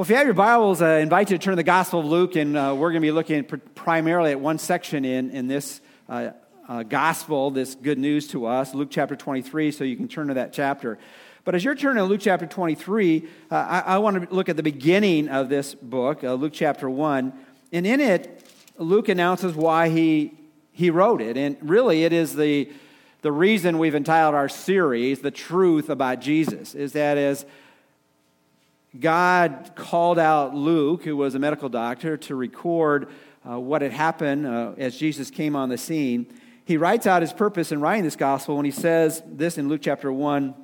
Well, if you have your Bibles, I invite you to turn to the Gospel of Luke, and uh, we're going to be looking pr- primarily at one section in, in this uh, uh, Gospel, this good news to us, Luke chapter 23, so you can turn to that chapter. But as you're turning to Luke chapter 23, uh, I, I, want to look at the beginning of this book, uh, Luke chapter 1. And in it, Luke announces why he, he wrote it. And really, it is the, the reason we've entitled our series, The Truth About Jesus, is that as God called out Luke, who was a medical doctor, to record uh, what had happened uh, as Jesus came on the scene. He writes out his purpose in writing this gospel when he says this in Luke chapter 1,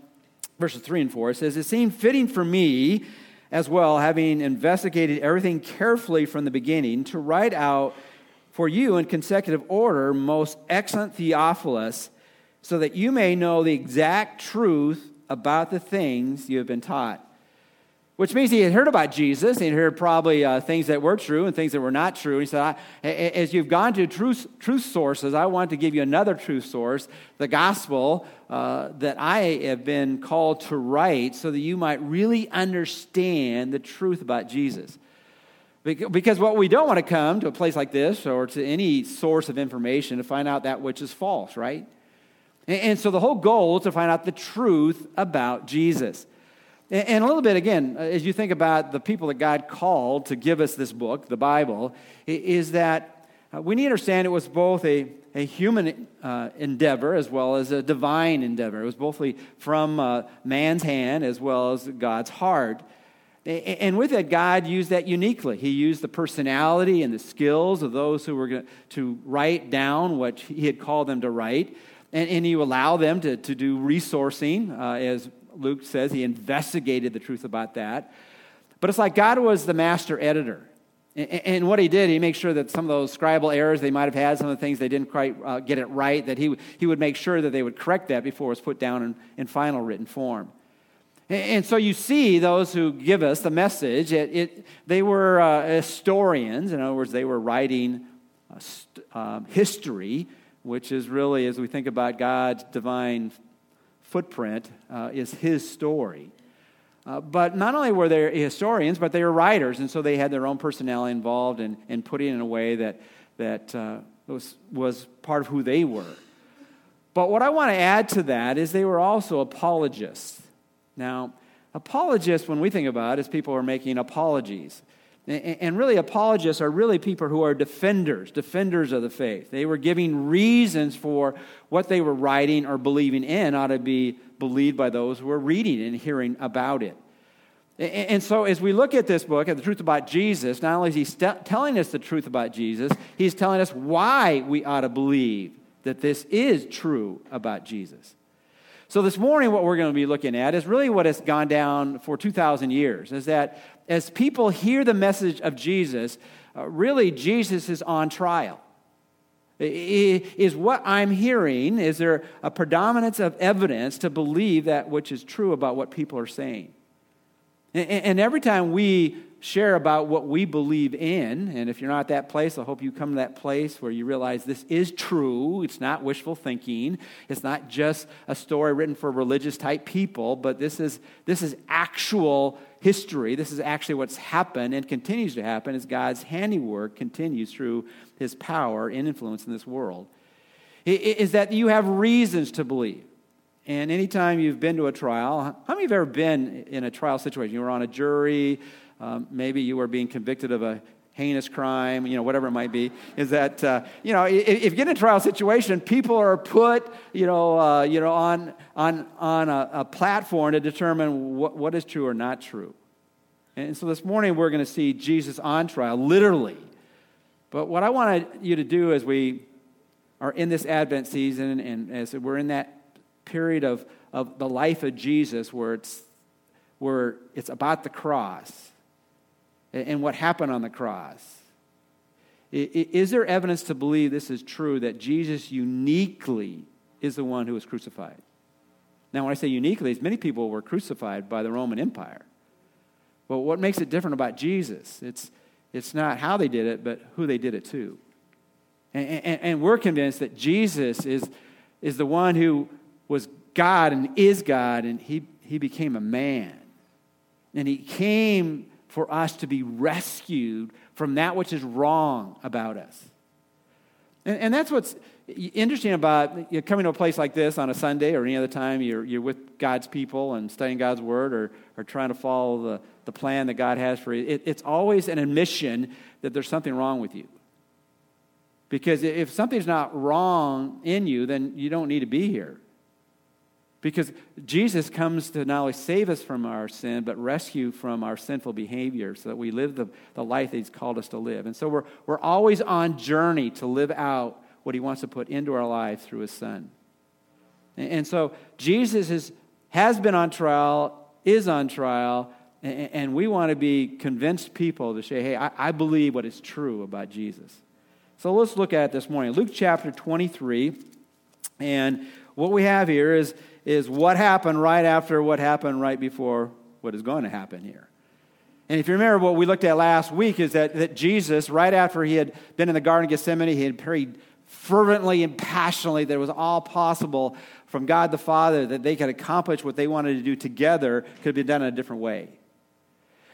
verses 3 and 4. It says, It seemed fitting for me as well, having investigated everything carefully from the beginning, to write out for you in consecutive order, most excellent Theophilus, so that you may know the exact truth about the things you have been taught which means he had heard about Jesus. He had heard probably uh, things that were true and things that were not true. And he said, As you've gone to truth, truth sources, I want to give you another truth source, the gospel uh, that I have been called to write so that you might really understand the truth about Jesus. Because what we don't want to come to a place like this or to any source of information to find out that which is false, right? And so the whole goal is to find out the truth about Jesus. And a little bit, again, as you think about the people that God called to give us this book, the Bible, is that uh, we need to understand it was both a, a human uh, endeavor as well as a divine endeavor. It was both from uh, man's hand as well as God's heart. And with that, God used that uniquely. He used the personality and the skills of those who were to write down what He had called them to write. And, and He allowed them to, to do resourcing, uh, as Luke says. He investigated the truth about that. But it's like God was the master editor. And what he did, he made sure that some of those scribal errors they might have had, some of the things they didn't quite uh, get it right, that he, he would make sure that they would correct that before it was put down in, in final written form. And so you see those who give us the message, it, it, they were uh, historians. In other words, they were writing uh, st- um, history, which is really, as we think about God's divine footprint uh, is his story. Uh, but not only were they historians, but they were writers, and so they had their own personality involved and, and put it in a way that, that uh, was, was part of who they were. But what I want to add to that is they were also apologists. Now, apologists, when we think about it, is people who are making apologies. And really, apologists are really people who are defenders, defenders of the faith. They were giving reasons for what they were writing or believing in ought to be believed by those who are reading and hearing about it. And so, as we look at this book, at the truth about Jesus, not only is he st- telling us the truth about Jesus, he's telling us why we ought to believe that this is true about Jesus. So, this morning, what we're going to be looking at is really what has gone down for 2,000 years is that as people hear the message of Jesus, uh, really Jesus is on trial. Is what I'm hearing, is there a predominance of evidence to believe that which is true about what people are saying? And every time we share about what we believe in, and if you're not at that place, I hope you come to that place where you realize this is true. It's not wishful thinking. It's not just a story written for religious type people, but this is, this is actual history. This is actually what's happened and continues to happen as God's handiwork continues through his power and influence in this world. Is that you have reasons to believe. And anytime you've been to a trial, how many of you have ever been in a trial situation? You were on a jury, um, maybe you are being convicted of a heinous crime, you know, whatever it might be, is that, uh, you know, if, if, you get in a trial situation, people are put, you know, uh, you know on, on, on a, a, platform to determine what, what is true or not true. And so this morning we're going to see Jesus on trial, literally. But what I want you to do as we are in this Advent season and as we're in that period of, of the life of Jesus where it's, where it's about the cross and what happened on the cross. Is there evidence to believe this is true that Jesus uniquely is the one who was crucified? Now, when I say uniquely, many people were crucified by the Roman Empire. But what makes it different about Jesus? It's, it's not how they did it, but who they did it to. And, and, and we're convinced that Jesus is, is the one who was God and is God, and he, he became a man. And he came for us to be rescued from that which is wrong about us. And, and that's what's interesting about you know, coming to a place like this on a Sunday or any other time you're, you're with God's people and studying God's Word or, or trying to follow the, the plan that God has for you. It, it's always an admission that there's something wrong with you. Because if something's not wrong in you, then you don't need to be here. Because Jesus comes to not only save us from our sin, but rescue from our sinful behavior so that we live the, the life that He's called us to live. And so we're, we're always on journey to live out what He wants to put into our life through His Son. And, and so Jesus is, has been on trial, is on trial, and, and we want to be convinced people to say, hey, I, I believe what is true about Jesus. So let's look at it this morning. Luke chapter 23. And what we have here is, is what happened right after what happened right before what is going to happen here. And if you remember what we looked at last week, is that, that Jesus, right after he had been in the Garden of Gethsemane, he had prayed fervently and passionately that it was all possible from God the Father that they could accomplish what they wanted to do together could be done in a different way.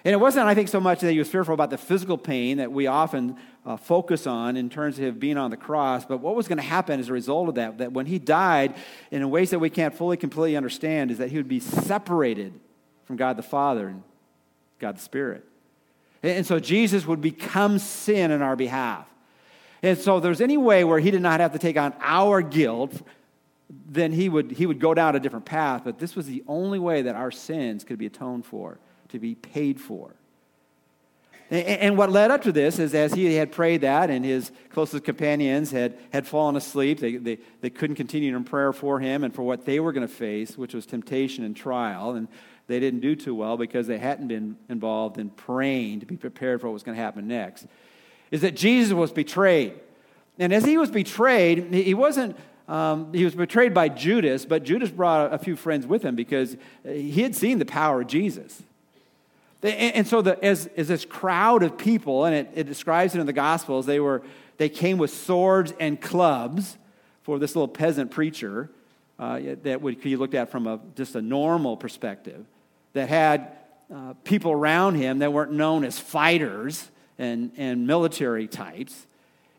And it wasn't, I think, so much that he was fearful about the physical pain that we often uh, focus on in terms of being on the cross, but what was going to happen as a result of that, that when he died, in ways that we can't fully, completely understand, is that he would be separated from God the Father and God the Spirit. And so Jesus would become sin in our behalf. And so if there's any way where he did not have to take on our guilt, then he would, he would go down a different path. But this was the only way that our sins could be atoned for to be paid for. And what led up to this is as he had prayed that and his closest companions had, had fallen asleep, they, they, they couldn't continue in prayer for him and for what they were going to face, which was temptation and trial. And they didn't do too well because they hadn't been involved in praying to be prepared for what was going to happen next. Is that Jesus was betrayed. And as he was betrayed, he wasn't um, he was betrayed by Judas, but Judas brought a few friends with him because he had seen the power of Jesus. And so, the, as, as this crowd of people, and it, it describes it in the Gospels, they, were, they came with swords and clubs for this little peasant preacher uh, that would be looked at from a, just a normal perspective, that had uh, people around him that weren't known as fighters and, and military types.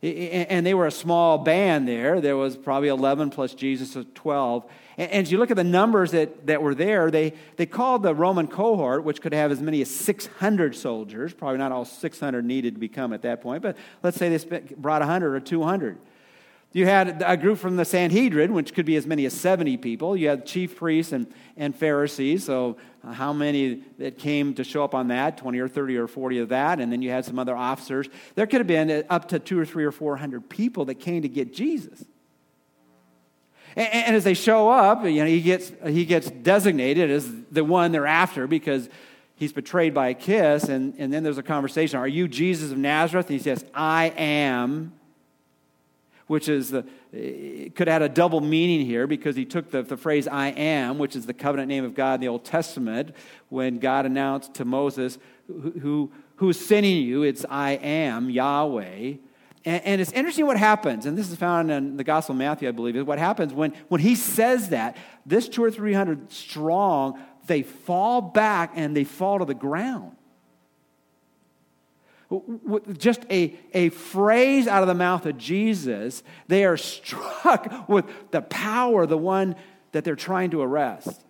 And they were a small band there. There was probably 11 plus Jesus, so 12. And, as you look at the numbers that, that were there, they, they called the Roman cohort, which could have as many as 600 soldiers. Probably not all 600 needed to become at that point, but let's say they brought 100 or 200. You had a group from the Sanhedrin, which could be as many as 70 people. You had chief priests and, and Pharisees. So, uh, how many that came to show up on that? 20 or 30 or 40 of that. And then you had some other officers. There could have been up to two or three or 400 people that came to get Jesus. And, as they show up, you know, he gets, he gets designated as the one they're after because he's betrayed by a kiss. And, and then there's a conversation Are you Jesus of Nazareth? And he says, I am. Which is the, could add a double meaning here because he took the, the phrase I am, which is the covenant name of God in the Old Testament, when God announced to Moses, who, who, who's sending you? It's I am, Yahweh. And, and, it's interesting what happens, and this is found in the Gospel of Matthew, I believe, is what happens when, when he says that, this two or three hundred strong, they fall back and they fall to the ground. Just a, a phrase out of the mouth of Jesus, they are struck with the power, the one that they're trying to arrest.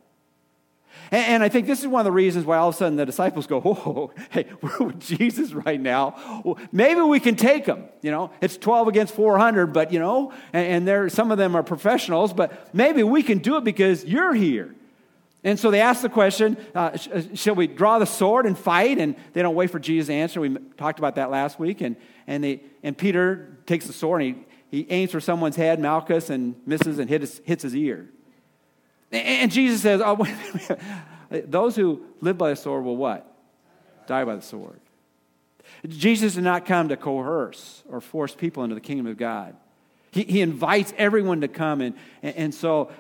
And, and, I think this is one of the reasons why all of a sudden the disciples go, "Oh, hey, we're with Jesus right now. Well, maybe we can take him." You know, it's twelve against four hundred, but you know, and, and there some of them are professionals, but maybe we can do it because you're here. And so they ask the question, uh, sh- uh, shall we draw the sword and fight? And they don't wait for Jesus' to answer. We talked about that last week. And, and, they, and Peter takes the sword and he, he aims for someone's head, Malchus, and misses and hits, hits his ear. And Jesus says, oh. Those who live by the sword will what? Die by the sword. Jesus did not come to coerce or force people into the kingdom of God. He, he invites everyone to come. And, and so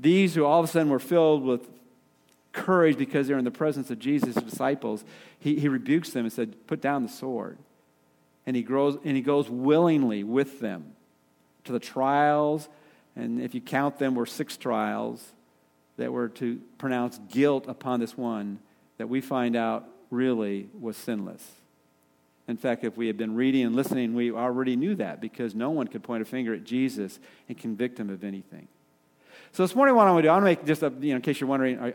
these who all of a sudden were filled with courage because they're in the presence of Jesus' disciples, he, he rebukes them and said, Put down the sword. And he, grows, and he goes willingly with them to the trials. And if you count them, were six trials that were to pronounce guilt upon this one that we find out really was sinless. In fact, if we had been reading and listening, we already knew that because no one could point a finger at Jesus and convict him of anything. So this morning, what I want to do, I want to make just a, you know, in case you're wondering,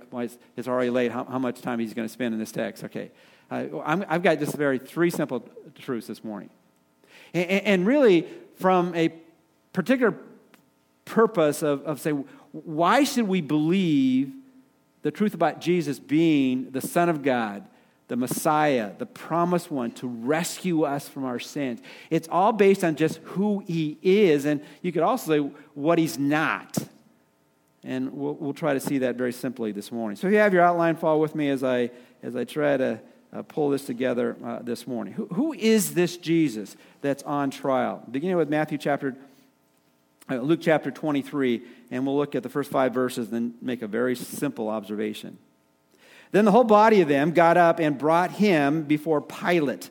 it's already late, how, how much time he's going to spend in this text. Okay. Uh, i have got just very three simple truths this morning. And, and really, from a particular purpose of, of saying, why should we believe the truth about Jesus being the Son of God, the Messiah, the promised one to rescue us from our sins? It's all based on just who he is, and you could also say what he's not. And we'll, we'll try to see that very simply this morning. So if you have your outline, follow with me as I, as I try to uh, pull this together uh, this morning. Who, who is this Jesus that's on trial? Beginning with Matthew chapter, Luke chapter 23, and we'll look at the first five verses, then make a very simple observation. Then the whole body of them got up and brought him before Pilate.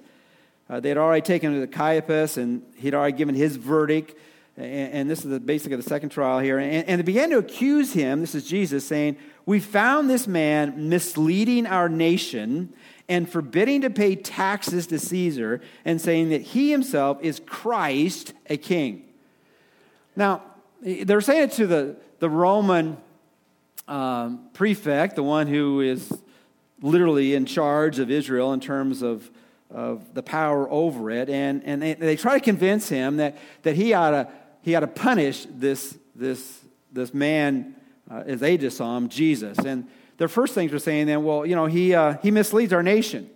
Uh, they had already taken him to Caiaphas, and he'd already given his verdict. And, and this is the, basically the second trial here. And, and they began to accuse him, this is Jesus, saying, We found this man misleading our nation and forbidding to pay taxes to Caesar and saying that he himself is Christ, a king. Now, they're saying it to the, the Roman um, prefect, the one who is literally in charge of Israel in terms of, of the power over it. And, and they, they try to convince him that, that he, ought to, he ought to punish this, this, this man, uh, as they just saw him, Jesus. And their first things were saying then, well, you know, he, uh, he misleads our nation.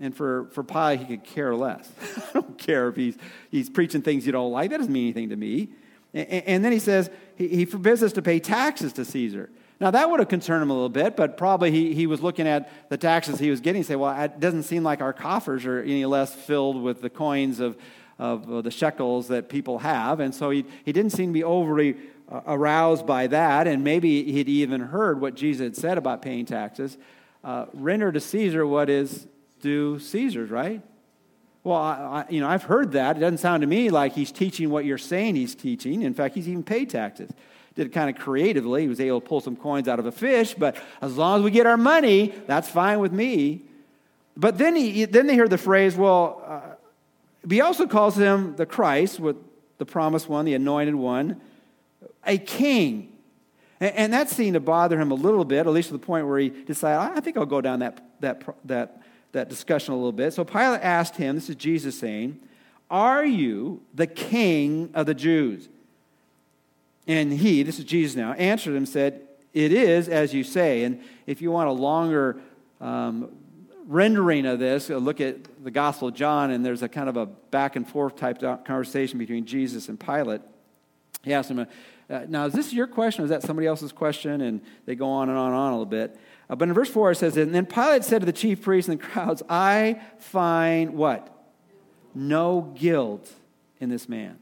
And for, for Pilate, he could care less. I don't care if he's, he's preaching things you don't like. That doesn't mean anything to me. And, and then he says he, he forbids us to pay taxes to Caesar. Now, that would have concerned him a little bit, but probably he, he was looking at the taxes he was getting and say, well, it doesn't seem like our coffers are any less filled with the coins of, of the shekels that people have. And so he, he didn't seem to be overly uh, aroused by that, and maybe he'd even heard what Jesus had said about paying taxes. Uh, render to Caesar what is due Caesar's, right? Well, I, I, you know, I've heard that. It doesn't sound to me like he's teaching what you're saying he's teaching. In fact, he's even paid taxes. Did it kind of creatively. He was able to pull some coins out of a fish, but as long as we get our money, that's fine with me. But then, he, then they hear the phrase, well, uh, he also calls him the Christ, with the promised one, the anointed one a king. And, that seemed to bother him a little bit, at least to the point where he decided, I think I'll go down that, that, that, that discussion a little bit. So Pilate asked him, this is Jesus saying, Are you the king of the Jews? And he, this is Jesus now, answered him said, It is as you say. And if you want a longer um, rendering of this, look at the Gospel of John, and there's a kind of a back and forth type conversation between Jesus and Pilate. He asked him, uh, now, is this your question or is that somebody else's question? And they go on and on and on a little bit. Uh, but in verse 4 it says, And then Pilate said to the chief priests and the crowds, I find what? No guilt in this man.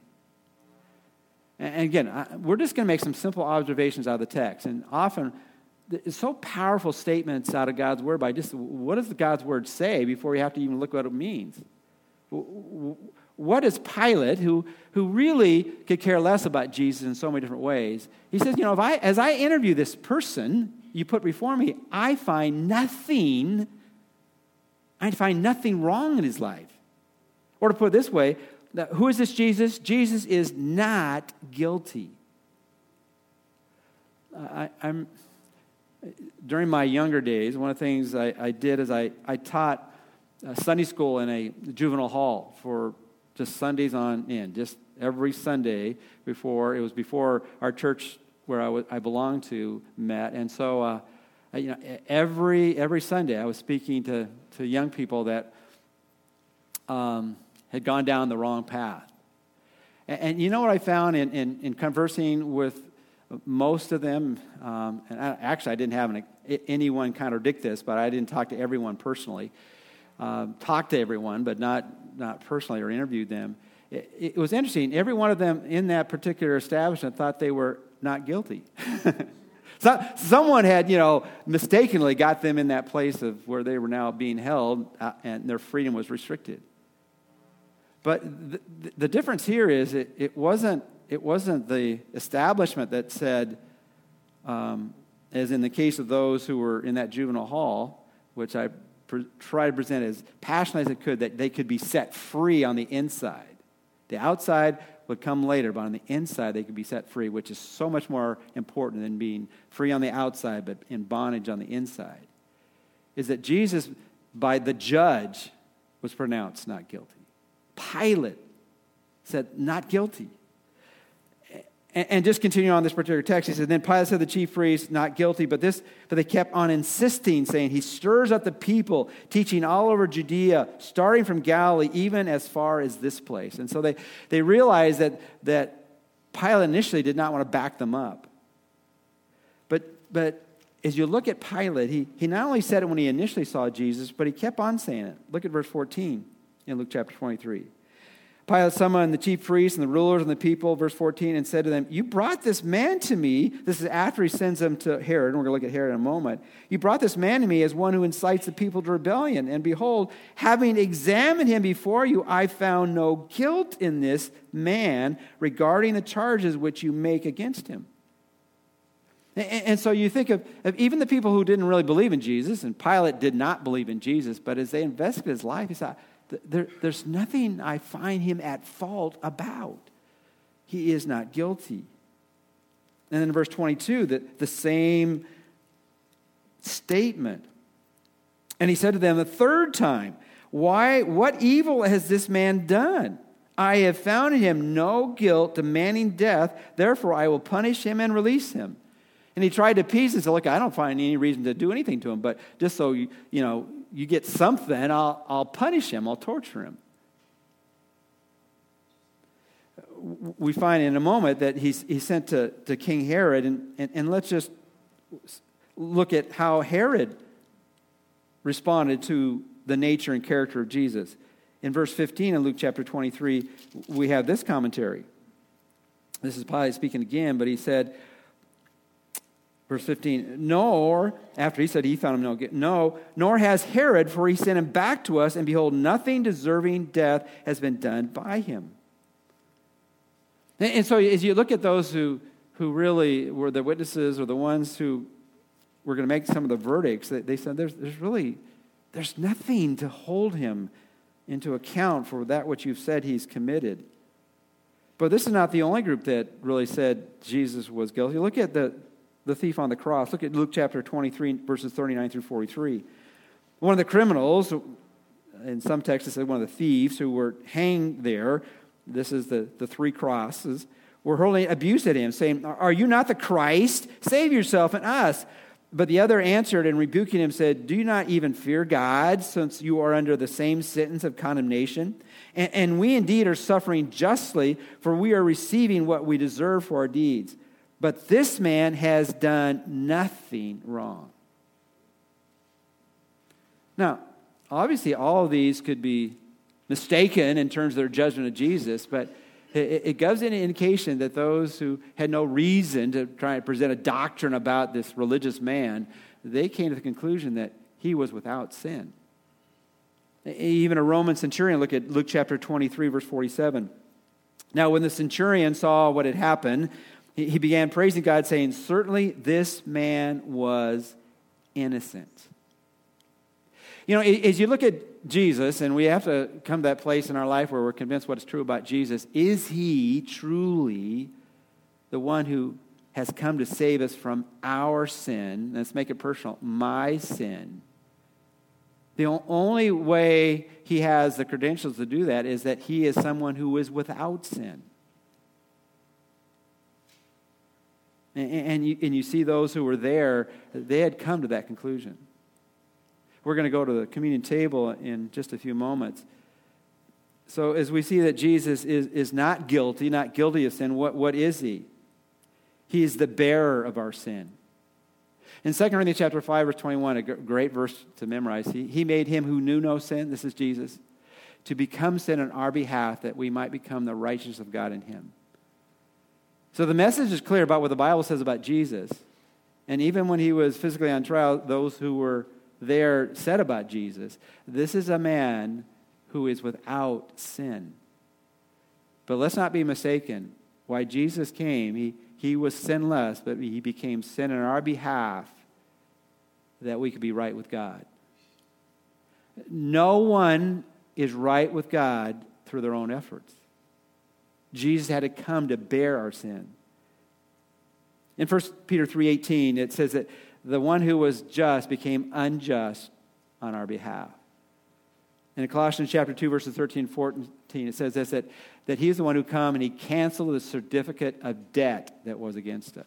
And, and again, I, we're just going to make some simple observations out of the text. And often, it's so powerful statements out of God's word by just what does God's word say before you have to even look what it means? what is Pilate, who, who really could care less about Jesus in so many different ways? He says, You know, if I, as I interview this person you put before me, I find nothing, I find nothing wrong in his life. Or to put it this way, who is this Jesus? Jesus is not guilty. I, am during my younger days, one of the things I, I did is I, I taught uh, Sunday school in a juvenile hall for just Sundays on end, just every Sunday before, it was before our church where I, w- I belonged to met. And so, uh, you know, every, every Sunday I was speaking to, to young people that um, had gone down the wrong path. And, and, you know what I found in, in, in conversing with most of them, um, and I, actually I didn't have an, anyone contradict this, but I didn't talk to everyone personally. Um, talked to everyone, but not not personally or interviewed them. It, it, was interesting. Every one of them in that particular establishment thought they were not guilty. so, someone had, you know, mistakenly got them in that place of where they were now being held, uh, and their freedom was restricted. But the, the difference here is it, it, wasn't, it wasn't the establishment that said, um, as in the case of those who were in that juvenile hall, which I pre- try to present as passionately as it could that they could be set free on the inside. The outside would come later, but on the inside they could be set free, which is so much more important than being free on the outside, but in bondage on the inside. Is that Jesus, by the judge, was pronounced not guilty. Pilate said, not guilty. And, just continuing on this particular text, he said, Then Pilate said the chief priests, not guilty, but this, but they kept on insisting, saying, He stirs up the people, teaching all over Judea, starting from Galilee, even as far as this place. And so they, they realized that, that Pilate initially did not want to back them up. But, but as you look at Pilate, he, he not only said it when he initially saw Jesus, but he kept on saying it. Look at verse 14 in Luke chapter 23. Pilate summoned the chief priests and the rulers and the people, verse 14, and said to them, You brought this man to me. This is after he sends them to Herod, and we're going to look at Herod in a moment. You brought this man to me as one who incites the people to rebellion. And behold, having examined him before you, I found no guilt in this man regarding the charges which you make against him. And, so you think of, of, even the people who didn't really believe in Jesus, and Pilate did not believe in Jesus, but as they investigated his life, he said, there, there's nothing I find him at fault about. He is not guilty. And then in verse 22, the, the same statement. And he said to them the third time, Why, what evil has this man done? I have found in him no guilt demanding death, therefore I will punish him and release him. And he tried to appease and said, Look, I don't find any reason to do anything to him, but just so you, you know, you get something, I'll, I'll punish him, I'll torture him. We find in a moment that he's, he's sent to, to King Herod, and, and, and let's just look at how Herod responded to the nature and character of Jesus. In verse 15 in Luke chapter 23, we have this commentary. This is Pilate speaking again, but he said, Verse 15, nor, after he said he found him no no, nor has Herod, for he sent him back to us, and behold, nothing deserving death has been done by him. And, so as you look at those who, who really were the witnesses or the ones who were going to make some of the verdicts, they, they said there's, there's really, there's nothing to hold him into account for that which you've said he's committed. But this is not the only group that really said Jesus was guilty. Look at the the thief on the cross. Look at Luke chapter 23, verses 39 through 43. One of the criminals, in some texts it said one of the thieves who were hanged there, this is the, the three crosses, were hurling abuse at him, saying, Are you not the Christ? Save yourself and us. But the other answered and rebuking him said, Do you not even fear God, since you are under the same sentence of condemnation? And, and we indeed are suffering justly, for we are receiving what we deserve for our deeds. But this man has done nothing wrong. Now, obviously, all of these could be mistaken in terms of their judgment of Jesus, but it, it gives an indication that those who had no reason to try and present a doctrine about this religious man, they came to the conclusion that he was without sin. Even a Roman centurion, look at Luke chapter 23, verse 47. Now, when the centurion saw what had happened, he began praising God, saying, Certainly this man was innocent. You know, as you look at Jesus, and we have to come to that place in our life where we're convinced what is true about Jesus, is he truly the one who has come to save us from our sin? Let's make it personal my sin. The only way he has the credentials to do that is that he is someone who is without sin. And, you, and you see those who were there, they had come to that conclusion. We're going to go to the communion table in just a few moments. So, as we see that Jesus is, is not guilty, not guilty of sin, what, what is he? He is the bearer of our sin. In 2 Corinthians chapter 5, verse 21, a great verse to memorize, he, he made him who knew no sin, this is Jesus, to become sin on our behalf that we might become the righteousness of God in him. So the message is clear about what the Bible says about Jesus. And even when he was physically on trial, those who were there said about Jesus, this is a man who is without sin. But let's not be mistaken. Why Jesus came, he, he was sinless, but he became sin on our behalf that we could be right with God. No one is right with God through their own efforts. Jesus had to come to bear our sin. In 1 Peter 3:18 it says that the one who was just became unjust on our behalf. And in Colossians chapter 2 verses 13 14 it says this that, that he is the one who come and he canceled the certificate of debt that was against us.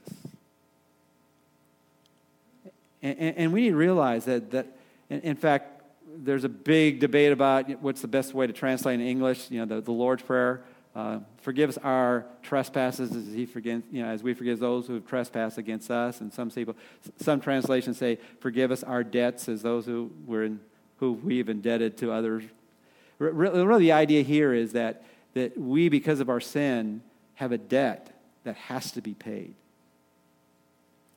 And, and, and we need to realize that, that in, in fact, there's a big debate about what's the best way to translate in English, you know, the, the Lord's Prayer. Uh, forgive us our trespasses as he forgives, you know, as we forgive those who have trespassed against us. And some people, some translations say, forgive us our debts as those who were in, who we've indebted to others. Really, really, the idea here is that, that we, because of our sin, have a debt that has to be paid.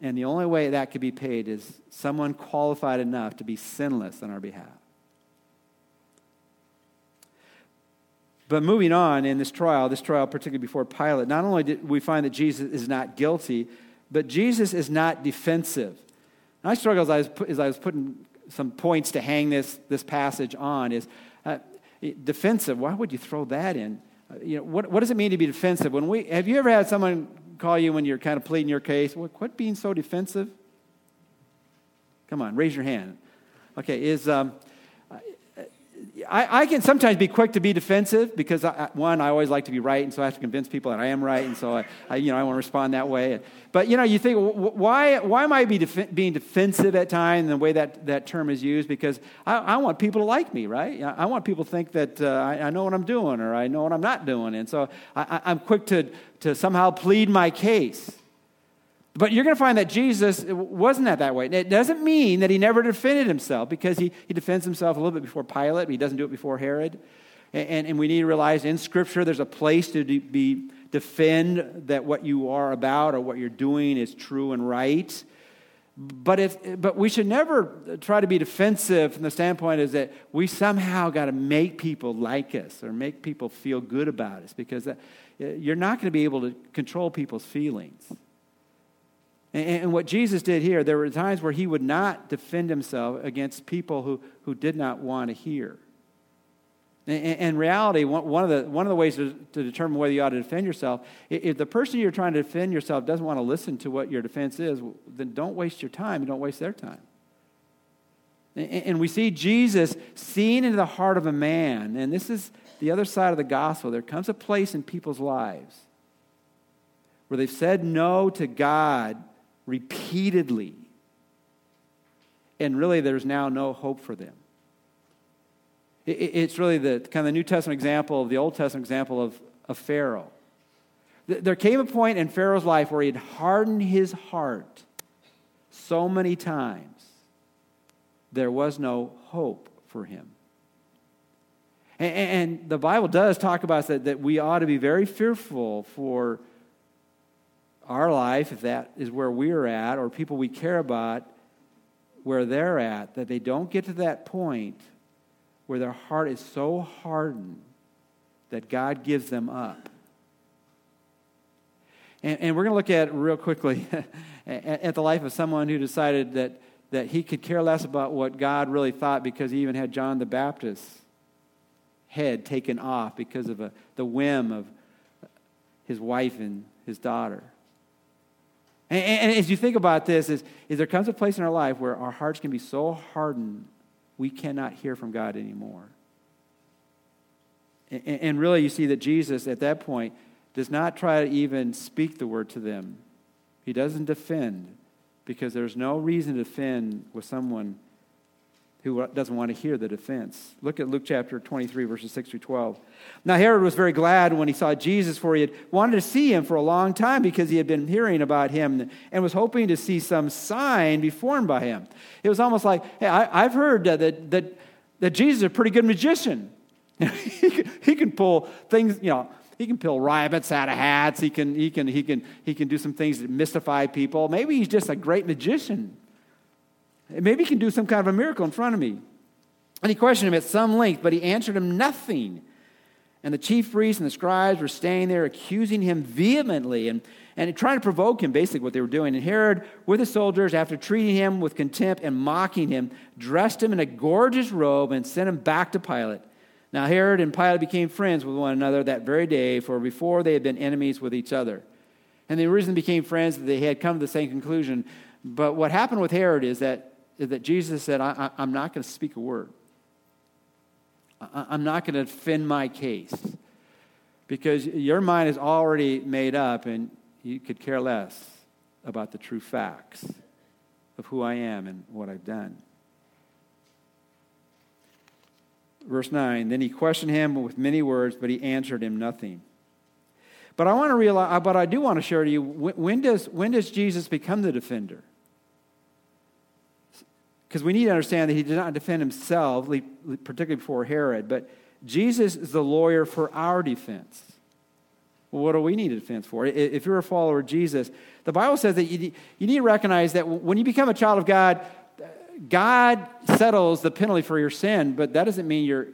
And the only way that could be paid is someone qualified enough to be sinless on our behalf. But moving on in this trial, this trial, particularly before Pilate, not only did we find that Jesus is not guilty, but Jesus is not defensive. And I struggled as I was, as I was putting some points to hang this, this passage on is uh, defensive. Why would you throw that in? Uh, you know, what, what does it mean to be defensive? When we, have you ever had someone call you when you're kind of pleading your case? What, what being so defensive? Come on, raise your hand. Okay, is um, I, I, can sometimes be quick to be defensive because, I, one, I always like to be right, and so I have to convince people that I am right, and so I, I you know, I want to respond that way. But, you know, you think, why, why am I be def- being defensive at times in the way that that term is used? Because I, I want people to like me, right? I want people to think that uh, I, know what I'm doing or I know what I'm not doing. And so I, I'm quick to, to somehow plead my case. But you're going to find that Jesus wasn't that that way. It doesn't mean that he never defended himself because he, he defends himself a little bit before Pilate, but he doesn't do it before Herod. And, and, and we need to realize in Scripture there's a place to be defend that what you are about or what you're doing is true and right. But, if, but we should never try to be defensive from the standpoint is that we somehow got to make people like us or make people feel good about us because that, you're not going to be able to control people's feelings. And, what Jesus did here, there were times where he would not defend himself against people who, who did not want to hear. In reality, one of the, one of the ways to, to determine whether you ought to defend yourself, if the person you're trying to defend yourself doesn't want to listen to what your defense is, then don't waste your time and don't waste their time. And we see Jesus seeing into the heart of a man, and this is the other side of the gospel. There comes a place in people's lives where they've said no to God repeatedly. And really, there's now no hope for them. It's really the kind of the New Testament example of the Old Testament example of, of Pharaoh. There came a point in Pharaoh's life where he had hardened his heart so many times, there was no hope for him. And, the Bible does talk about that, that we ought to be very fearful for our life, if that is where we're at, or people we care about, where they're at, that they don't get to that point where their heart is so hardened that God gives them up. And, and we're going to look at real quickly at, the life of someone who decided that, that he could care less about what God really thought because he even had John the Baptist's head taken off because of a, the whim of his wife and his daughter. And, and, as you think about this, is, is there comes a place in our life where our hearts can be so hardened we cannot hear from God anymore. And, and really, you see that Jesus at that point does not try to even speak the word to them. He doesn't defend because there's no reason to defend with someone who doesn't want to hear the defense. Look at Luke chapter 23, verses 6 through 12. Now, Herod was very glad when he saw Jesus, for he had wanted to see him for a long time because he had been hearing about him and was hoping to see some sign performed by him. It was almost like, hey, I, have heard that, that, that Jesus is a pretty good magician. he, can, he can pull things, you know, he can pull rabbits out of hats. He can, he, can, he, can, he can do some things that mystify people. Maybe he's just a great magician. Maybe he can do some kind of a miracle in front of me. And he questioned him at some length, but he answered him nothing. And the chief priests and the scribes were staying there, accusing him vehemently and, and trying to provoke him, basically, what they were doing. And Herod, with the soldiers, after treating him with contempt and mocking him, dressed him in a gorgeous robe and sent him back to Pilate. Now, Herod and Pilate became friends with one another that very day, for before they had been enemies with each other. And the reason they became friends that they had come to the same conclusion. But what happened with Herod is that, is that Jesus said, I, am not going to speak a word. I'm not going to defend my case because your mind is already made up and you could care less about the true facts of who I am and what I've done. Verse 9 Then he questioned him with many words, but he answered him nothing. But I want to realize, but I do want to share to you when does, when does Jesus become the defender? Because we need to understand that he did not defend himself, particularly before Herod, but Jesus is the lawyer for our defense. Well, what do we need a defense for? If you're a follower of Jesus, the Bible says that you, you need to recognize that when you become a child of God, uh, God settles the penalty for your sin, but that doesn't mean your,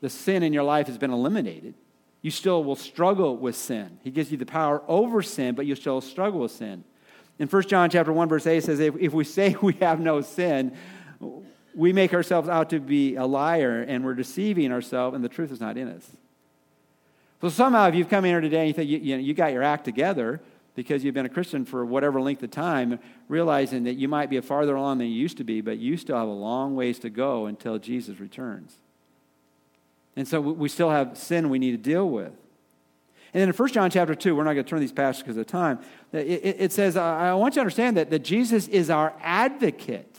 the sin in your life has been eliminated. You still will struggle with sin. He gives you the power over sin, but you still struggle with sin. In 1 John chapter 1, verse 8 says, if, if we say we have no sin, we make ourselves out to be a liar and we're deceiving ourselves, and the truth is not in us. So somehow, if you've come in here today and you think you, you, know, you got your act together because you've been a Christian for whatever length of time, realizing that you might be farther along than you used to be, but you still have a long ways to go until Jesus returns. And so we still have sin we need to deal with. And then in 1 John chapter 2, we're not going to turn these passages because of time, it, it, it says, I want you to understand that, that Jesus is our advocate.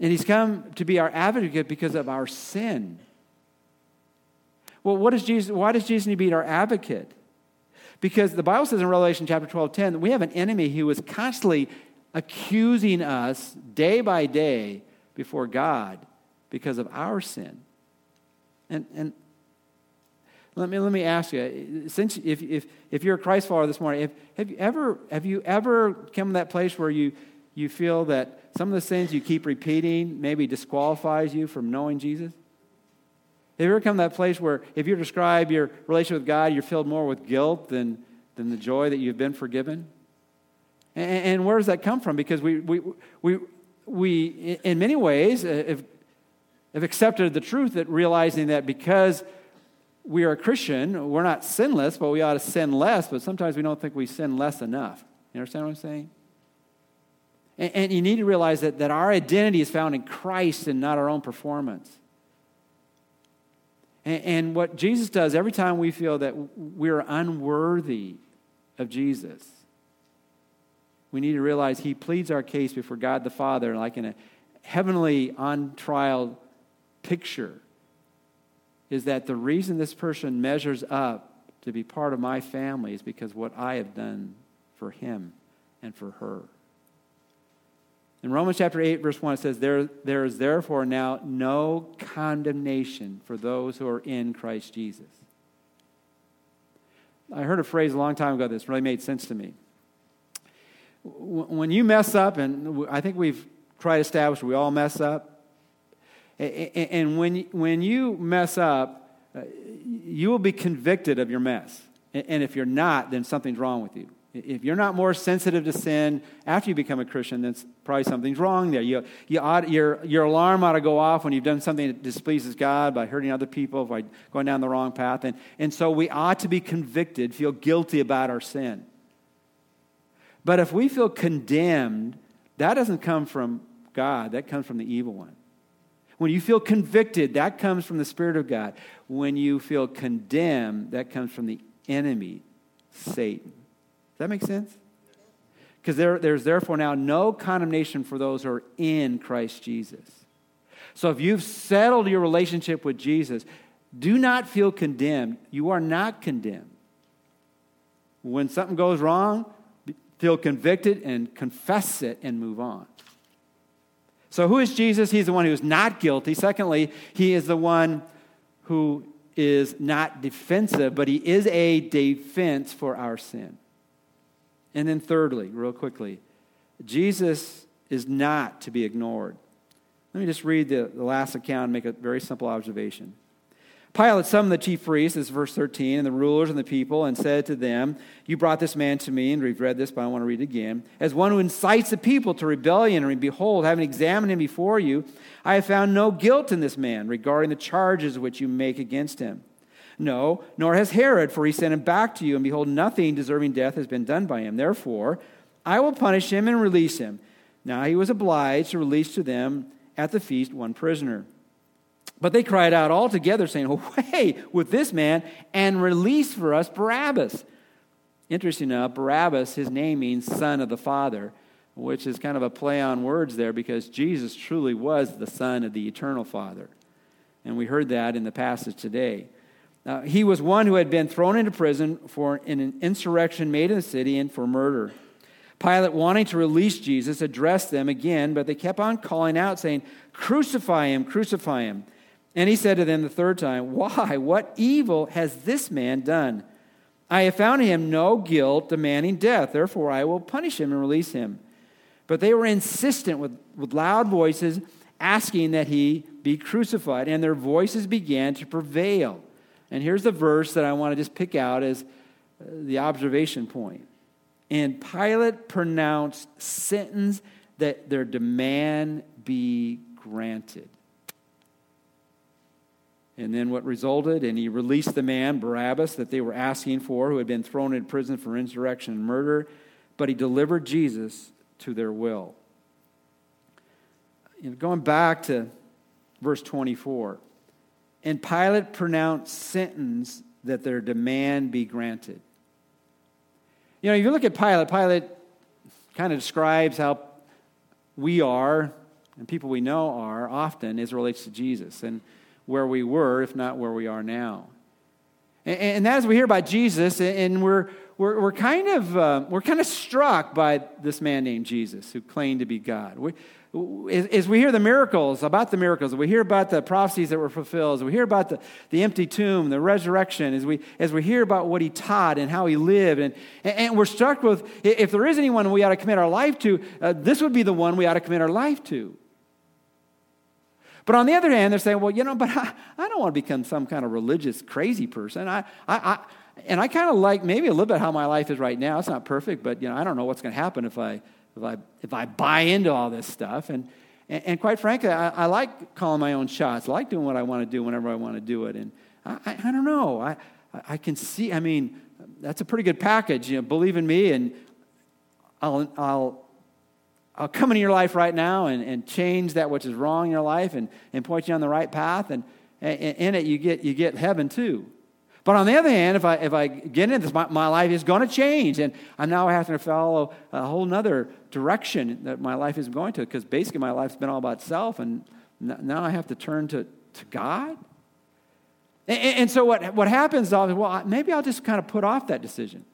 And he's come to be our advocate because of our sin. Well, what does Jesus, why does Jesus need to be our advocate? Because the Bible says in Revelation chapter 12, 10, that we have an enemy who is constantly accusing us day by day before God because of our sin. And, and let me, let me ask you, since if, if, if you're a Christ follower this morning, if, have, you ever, have you ever come to that place where you, you feel that some of the sins you keep repeating maybe disqualifies you from knowing Jesus? Have you ever come to that place where if you describe your relationship with God, you're filled more with guilt than, than the joy that you've been forgiven? And, and where does that come from? Because we, we, we, we in many ways, uh, have, have accepted the truth that realizing that because we are a Christian, we're not sinless, but we ought to sin less, but sometimes we don't think we sin less enough. You understand what I'm saying? And, and you need to realize that, that our identity is found in Christ and not our own performance. And, and what Jesus does every time we feel that we're unworthy of Jesus, we need to realize he pleads our case before God the Father, like in a heavenly on trial picture, is that the reason this person measures up to be part of my family is because what I have done for him and for her. In Romans chapter 8, verse 1, it says, There, there is therefore now no condemnation for those who are in Christ Jesus. I heard a phrase a long time ago that's really made sense to me. When you mess up, and I think we've tried to establish we all mess up, and when, when you mess up, uh, you will be convicted of your mess. And if you're not, then something's wrong with you. If you're not more sensitive to sin after you become a Christian, then probably something's wrong there. You, you ought, your, your alarm ought to go off when you've done something that displeases God by hurting other people, by going down the wrong path. And, and so we ought to be convicted, feel guilty about our sin. But if we feel condemned, that doesn't come from God, that comes from the evil one. When you feel convicted, that comes from the Spirit of God. When you feel condemned, that comes from the enemy, Satan. Does that make sense? Because there, there's therefore now no condemnation for those who are in Christ Jesus. So if you've settled your relationship with Jesus, do not feel condemned. You are not condemned. When something goes wrong, feel convicted and confess it and move on. So, who is Jesus? He's the one who is not guilty. Secondly, he is the one who is not defensive, but he is a defense for our sin. And then, thirdly, real quickly, Jesus is not to be ignored. Let me just read the, the last account and make a very simple observation. Pilate summoned the chief priests, this is verse 13, and the rulers and the people, and said to them, You brought this man to me, and we've read this, but I want to read it again, as one who incites the people to rebellion. And behold, having examined him before you, I have found no guilt in this man regarding the charges which you make against him. No, nor has Herod, for he sent him back to you, and behold, nothing deserving death has been done by him. Therefore, I will punish him and release him. Now he was obliged to release to them at the feast one prisoner. But they cried out all together, saying, Away with this man and release for us Barabbas. Interesting enough, Barabbas, his name means son of the Father, which is kind of a play on words there because Jesus truly was the son of the eternal Father. And we heard that in the passage today. Uh, he was one who had been thrown into prison for an insurrection made in the city and for murder. Pilate, wanting to release Jesus, addressed them again, but they kept on calling out, saying, Crucify him, crucify him. And he said to them the third time, Why? What evil has this man done? I have found him no guilt demanding death. Therefore, I will punish him and release him. But they were insistent with, with loud voices, asking that he be crucified. And their voices began to prevail. And here's the verse that I want to just pick out as uh, the observation point. And Pilate pronounced sentence that their demand be granted. And then what resulted, and he released the man, Barabbas, that they were asking for, who had been thrown in prison for insurrection and murder, but he delivered Jesus to their will. You know, going back to verse 24, and Pilate pronounced sentence that their demand be granted. You know, if you look at Pilate, Pilate kind of describes how we are, and people we know are often as relates to Jesus. And where we were, if not where we are now. And, and as we hear about Jesus, and we're, we're, we're kind of, uh, we're kind of struck by this man named Jesus who claimed to be God. We, as, we hear the miracles, about the miracles, we hear about the prophecies that were fulfilled, as we hear about the, the empty tomb, the resurrection, as we, as we hear about what he taught and how he lived, and, and we're struck with if there is anyone we ought to commit our life to, uh, this would be the one we ought to commit our life to. But on the other hand, they're saying, well, you know, but I, I don't want to become some kind of religious crazy person. I, I, I and I kind of like maybe a little bit how my life is right now. It's not perfect, but you know, I don't know what's going to happen if I, if I, if I buy into all this stuff. And, and, and quite frankly, I, I, like calling my own shots. I like doing what I want to do whenever I want to do it. And I, I, I don't know. I, I can see, I mean, that's a pretty good package. You know, believe in me, and I'll, I'll I'll come into your life right now and, and change that which is wrong in your life and, and point you on the right path. And, and in it, you get, you get heaven too. But on the other hand, if I, if I get into this, my, my life is going to change. And I'm now having to follow a whole other direction that my life is going to because basically my life's been all about self. And now I have to turn to, to God. And, and so what, what happens, well, maybe I'll just kind of put off that decision.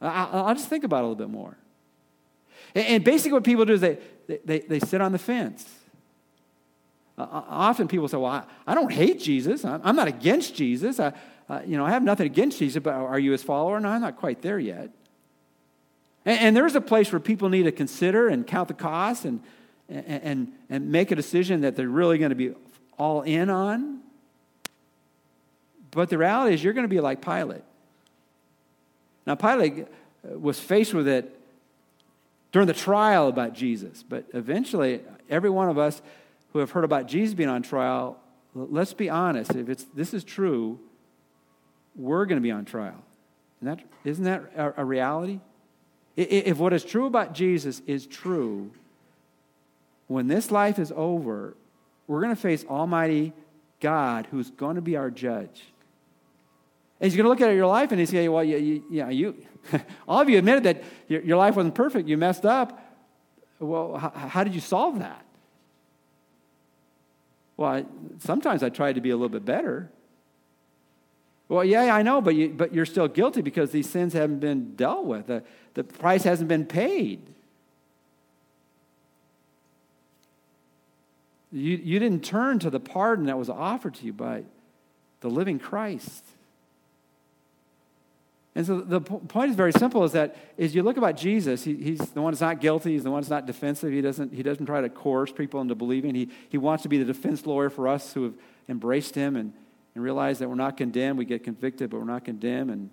I, I'll just think about it a little bit more. And basically, what people do is they, they, they sit on the fence. Uh, often people say, Well, I, I don't hate Jesus. I'm, not against Jesus. I, uh, you know, I have nothing against Jesus, but are you his follower? No, I'm not quite there yet. And, and there's a place where people need to consider and count the costs and, and, and make a decision that they're really going to be all in on. But the reality is, you're going to be like Pilate. Now, Pilate was faced with it during the trial about Jesus. But eventually, every one of us who have heard about Jesus being on trial, let's be honest. If it's, this is true, we're going to be on trial. Isn't that, isn't that a, a reality? If what is true about Jesus is true, when this life is over, we're going to face Almighty God who's going to be our judge. And he's going to look at your life and he's going to say, well, you, you, you, all of you admitted that your, your life wasn't perfect. You messed up. Well, how, how did you solve that? Well, I, sometimes I tried to be a little bit better. Well, yeah, I know, but, you, but you're still guilty because these sins haven't been dealt with. The, the price hasn't been paid. You, you didn't turn to the pardon that was offered to you by the living Christ. And so the point is very simple is that as you look about Jesus, he, he's the one that's not guilty, he's the one that's not defensive, he doesn't, he doesn't try to coerce people into believing. He, he wants to be the defense lawyer for us who have embraced him and, and realize that we're not condemned. We get convicted, but we're not condemned. And,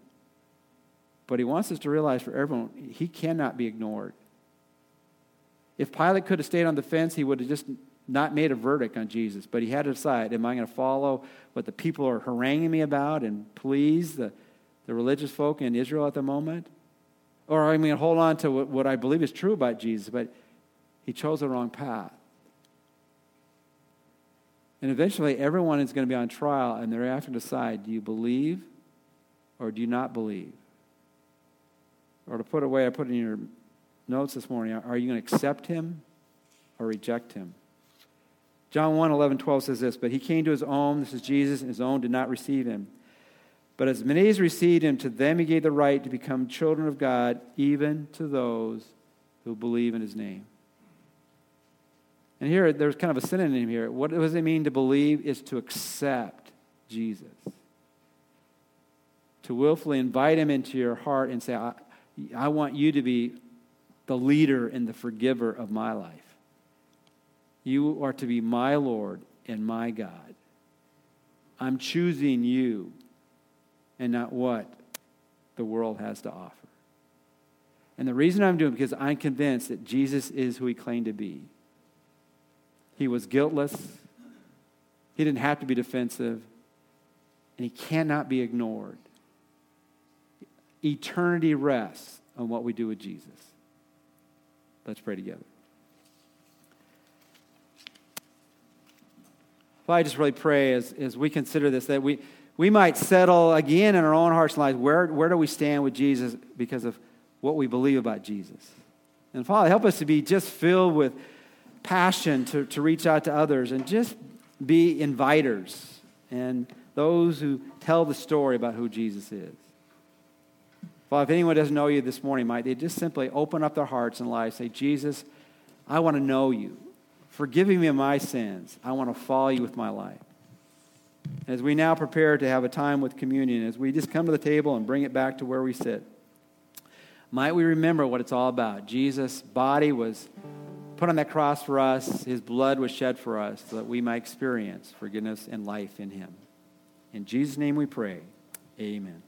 but he wants us to realize for everyone, he cannot be ignored. If Pilate could have stayed on the fence, he would have just not made a verdict on Jesus. But he had to decide am I going to follow what the people are haranguing me about and please the, the religious folk in Israel at the moment? Or I to hold on to what, I believe is true about Jesus? But he chose the wrong path. And eventually, everyone is going to be on trial, and they're to decide do you believe or do you not believe? Or to put it away, I put in your notes this morning are you going to accept him or reject him? John 1 11, 12 says this, but he came to his own, this is Jesus, and his own did not receive him. But as many as received him, to them he gave the right to become children of God, even to those who believe in his name. And here, there's kind of a synonym here. What does it mean to believe? Is to accept Jesus. To willfully invite him into your heart and say, I, I want you to be the leader and the forgiver of my life. You are to be my Lord and my God. I'm choosing you and not what the world has to offer. And the reason I'm doing it because I'm convinced that Jesus is who he claimed to be. He was guiltless. He didn't have to be defensive. And he cannot be ignored. Eternity rests on what we do with Jesus. Let's pray together. Well, I just really pray as, as we consider this that we, we might settle again in our own hearts and lives where, where do we stand with Jesus because of what we believe about Jesus. And Father, help us to be just filled with passion to, to reach out to others and just be inviters and those who tell the story about who Jesus is. Father, if anyone doesn't know you this morning, might they just simply open up their hearts and lives, say, Jesus, I want to know you. Forgiving me of my sins. I want to follow you with my life. As we now prepare to have a time with communion, as we just come to the table and bring it back to where we sit, might we remember what it's all about? Jesus' body was put on that cross for us, his blood was shed for us so that we might experience forgiveness and life in him. In Jesus' name we pray. Amen.